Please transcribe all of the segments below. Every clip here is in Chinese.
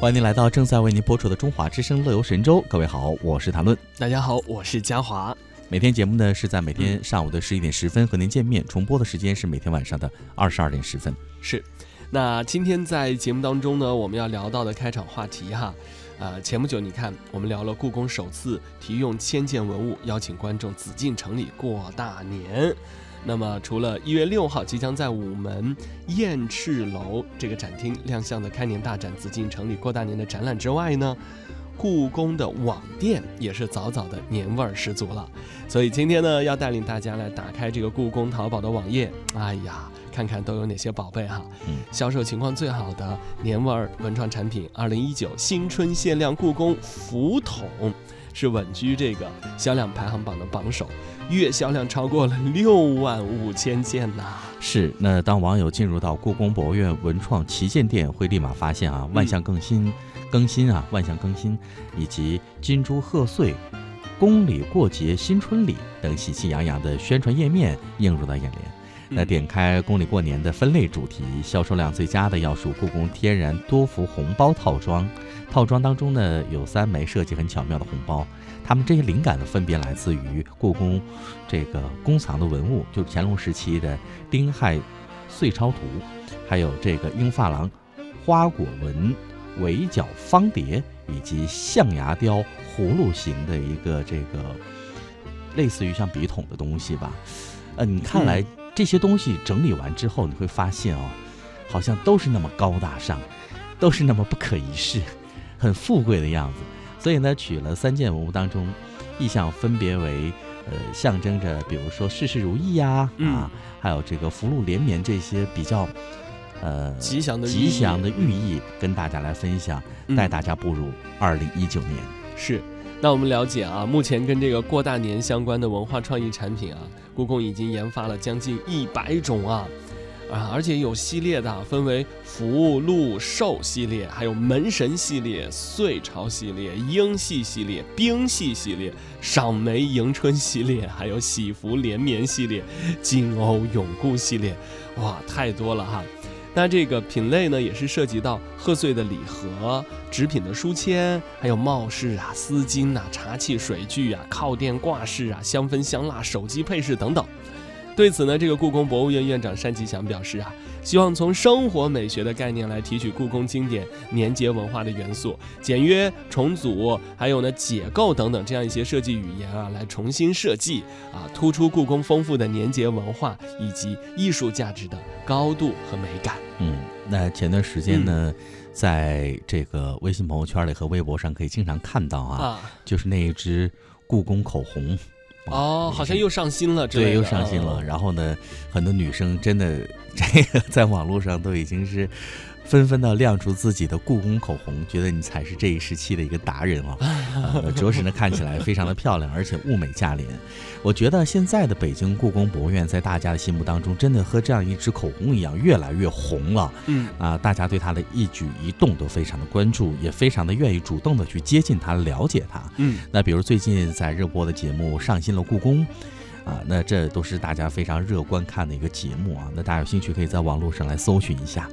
欢迎您来到正在为您播出的《中华之声·乐游神州》。各位好，我是谭论。大家好，我是嘉华。每天节目呢是在每天上午的十一点十分和您见面，重播的时间是每天晚上的二十二点十分。是，那今天在节目当中呢，我们要聊到的开场话题哈，呃，前不久你看我们聊了故宫首次提用千件文物邀请观众紫禁城里过大年。那么，除了一月六号即将在午门雁翅楼这个展厅亮相的开年大展《紫禁城里过大年》的展览之外呢，故宫的网店也是早早的年味儿十足了。所以今天呢，要带领大家来打开这个故宫淘宝的网页，哎呀，看看都有哪些宝贝哈。销售情况最好的年味儿文创产品，二零一九新春限量故宫福桶。是稳居这个销量排行榜的榜首，月销量超过了六万五千件呐！是，那当网友进入到故宫博物院文创旗舰店，会立马发现啊，万象更新、更新啊，万象更新，以及金猪贺岁、宫里过节新春礼等喜气洋洋的宣传页面映入到眼帘。那点开宫里过年的分类主题，销售量最佳的要数故宫天然多福红包套装。套装当中呢，有三枚设计很巧妙的红包，它们这些灵感呢，分别来自于故宫这个宫藏的文物，就是乾隆时期的丁亥岁钞图，还有这个英发廊花果纹围角方碟，以及象牙雕葫芦形的一个这个类似于像笔筒的东西吧。呃，你看来这些东西整理完之后，你会发现哦，好像都是那么高大上，都是那么不可一世。很富贵的样子，所以呢，取了三件文物当中，意象分别为，呃，象征着，比如说事事如意呀，啊，还有这个福禄连绵这些比较，呃，吉祥的吉祥的寓意，跟大家来分享，带大家步入二零一九年。是，那我们了解啊，目前跟这个过大年相关的文化创意产品啊，故宫已经研发了将近一百种啊。啊，而且有系列的，分为福禄寿系列，还有门神系列、岁朝系列、英系系列、冰系系列、赏梅迎春系列，还有喜福连绵系列、金瓯永固系列，哇，太多了哈！那这个品类呢，也是涉及到贺岁的礼盒、纸品的书签，还有帽饰啊、丝巾啊、茶器水具啊、靠垫挂饰啊、香氛香蜡、手机配饰等等。对此呢，这个故宫博物院院长单霁翔表示啊，希望从生活美学的概念来提取故宫经典年节文化的元素，简约重组，还有呢解构等等这样一些设计语言啊，来重新设计啊，突出故宫丰富的年节文化以及艺术价值的高度和美感。嗯，那前段时间呢，在这个微信朋友圈里和微博上可以经常看到啊，就是那一支故宫口红。哦，好像又上新了，对，又上新了。然后呢，很多女生真的这个在网络上都已经是。纷纷的亮出自己的故宫口红，觉得你才是这一时期的一个达人哦，着实呢看起来非常的漂亮，而且物美价廉。我觉得现在的北京故宫博物院在大家的心目当中，真的和这样一支口红一样，越来越红了。嗯啊，大家对它的一举一动都非常的关注，也非常的愿意主动的去接近它，了解它。嗯，那比如最近在热播的节目《上新了故宫》，啊，那这都是大家非常热观看的一个节目啊。那大家有兴趣可以在网络上来搜寻一下。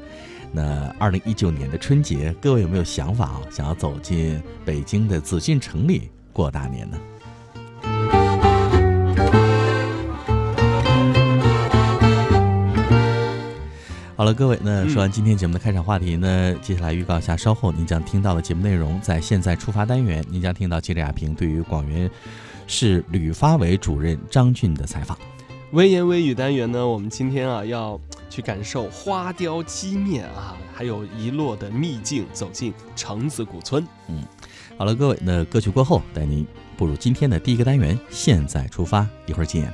那二零一九年的春节，各位有没有想法啊？想要走进北京的紫禁城里过大年呢？好了，各位，那说完今天节目的开场话题呢，接下来预告一下，稍后您将听到的节目内容。在现在出发单元，您将听到记者亚平对于广元市旅发委主任张俊的采访。微言微语单元呢，我们今天啊要。去感受花雕鸡面啊，还有遗落的秘境，走进橙子古村。嗯，好了，各位，那歌曲过后，带您步入今天的第一个单元。现在出发，一会儿见。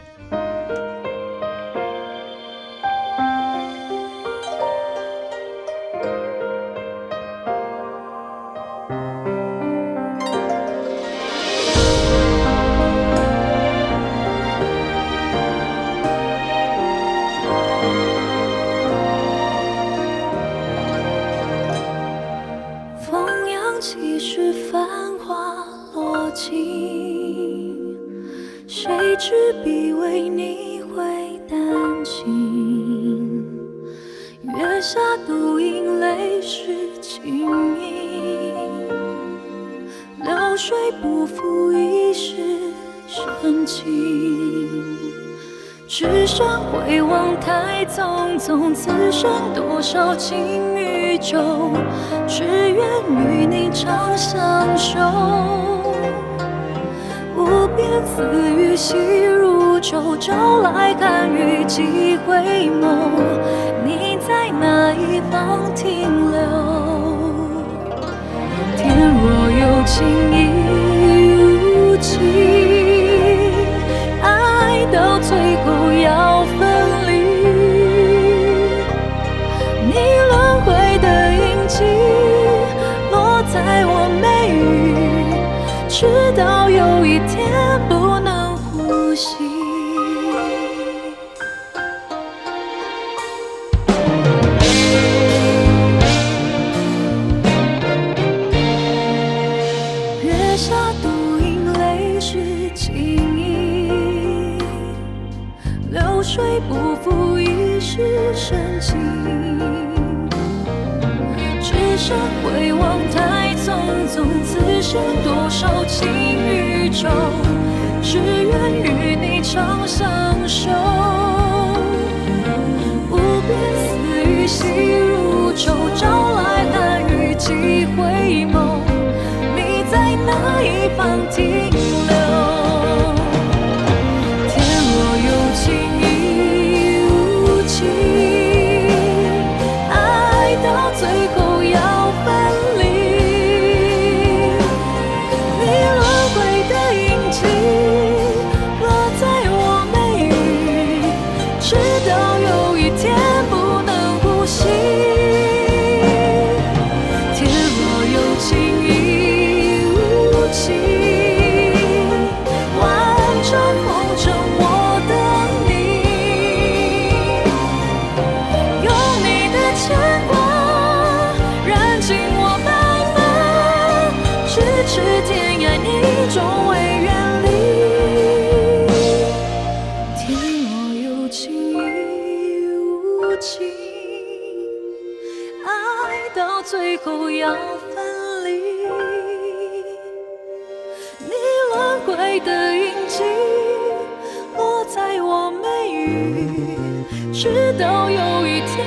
情，谁执笔为你绘丹青月下独饮泪湿青衣。流水不负一世深情。只身回望太匆匆，此生多少情与旧，只愿与你长相守。无边丝雨细如舟，朝来寒雨几回眸，你在哪一方停留？天若有情亦无情，爱到最后要分离。你轮回的印记落在我眉宇，直到有一天呼吸。月下独饮泪湿青衣，流水不负一世深情。只身回望太匆匆，此生多少情与旧，只愿与你长相守。无边丝雨细如愁，朝来寒雨几回眸，你在哪一方直到有一天